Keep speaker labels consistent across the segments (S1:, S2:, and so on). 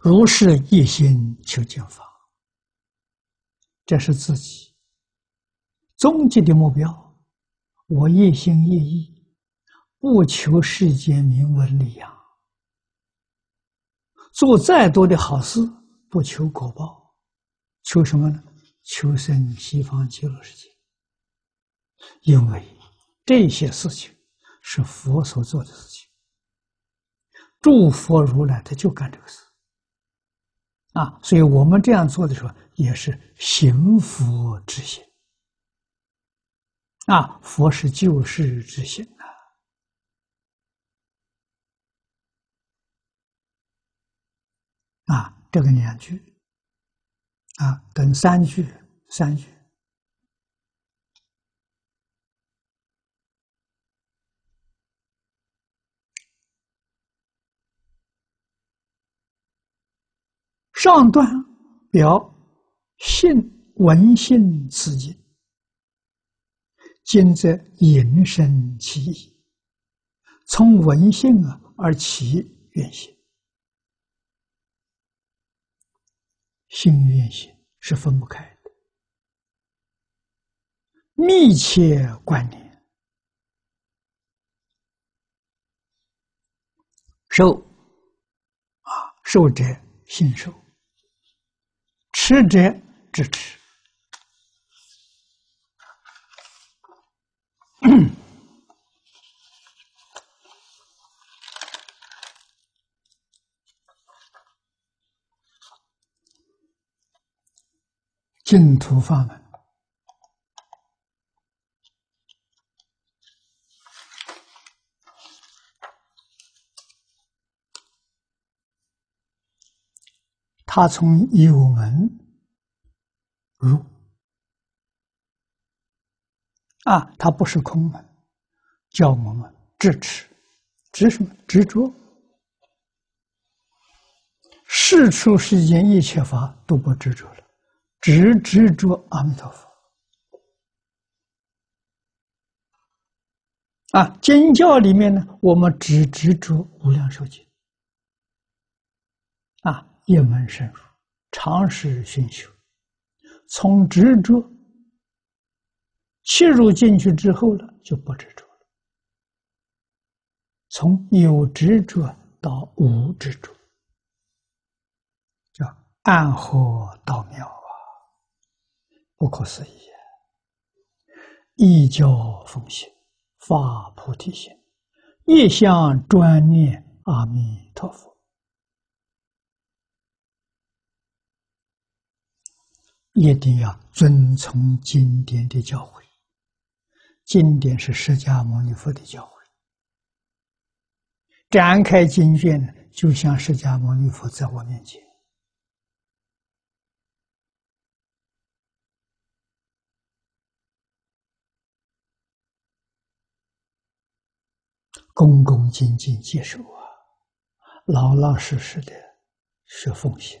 S1: 如是一心求见法，这是自己终极的目标。我一心一意，不求世间名闻利养，做再多的好事，不求果报，求什么呢？求生西方极乐世界。因为这些事情是佛所做的事情，诸佛如来他就干这个事。啊，所以我们这样做的时候，也是行佛之心。啊，佛是救世之心啊！啊，这个两句，啊，等三句，三句，上段表信闻信此经。今则引申其意，从闻性啊而起愿心，心愿心是分不开的，密切关联。受啊，受者信受，持者支持。净土法门，他从有门入啊，他不是空门，叫我们支持，执什么？执着，事出世间一切法都不执着了。只执着阿弥陀佛啊！经教里面呢，我们只执着无量寿经啊，一门深入，长时熏修，从执着切入进去之后呢，就不执着了。从有执着到无执着，叫暗合道妙啊。不可思议！一教奉行，发菩提心，一向专念阿弥陀佛。一定要遵从经典的教诲。经典是释迦牟尼佛的教诲，展开经卷就像释迦牟尼佛在我面前。恭恭敬敬接受啊，老老实实的学奉行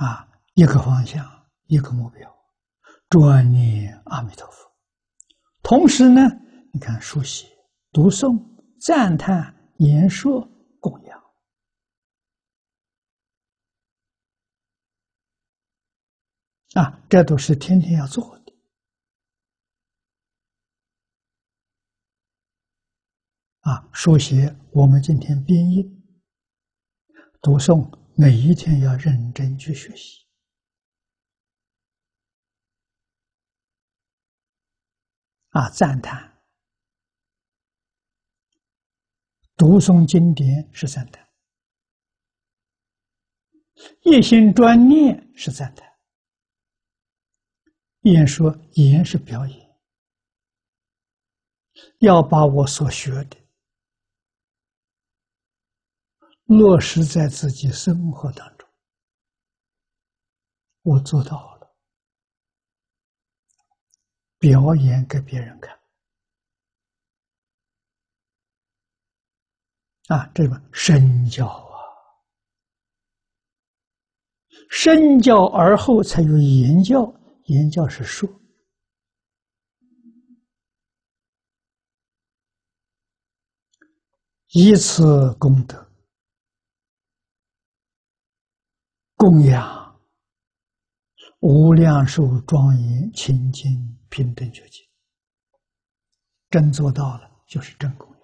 S1: 啊，一个方向，一个目标，专念阿弥陀佛。同时呢，你看书写、读诵、赞叹、言说、供养啊，这都是天天要做的。啊，书写我们今天编译、读诵，每一天要认真去学习。啊，赞叹、读诵经典是赞叹，一心专念是赞叹。演说言是表演，要把我所学的。落实在自己生活当中，我做到了，表演给别人看啊！这个身教啊，身教而后才有言教，言教是说，以此功德供养无量寿庄严清净平等觉境，真做到了就是真供养。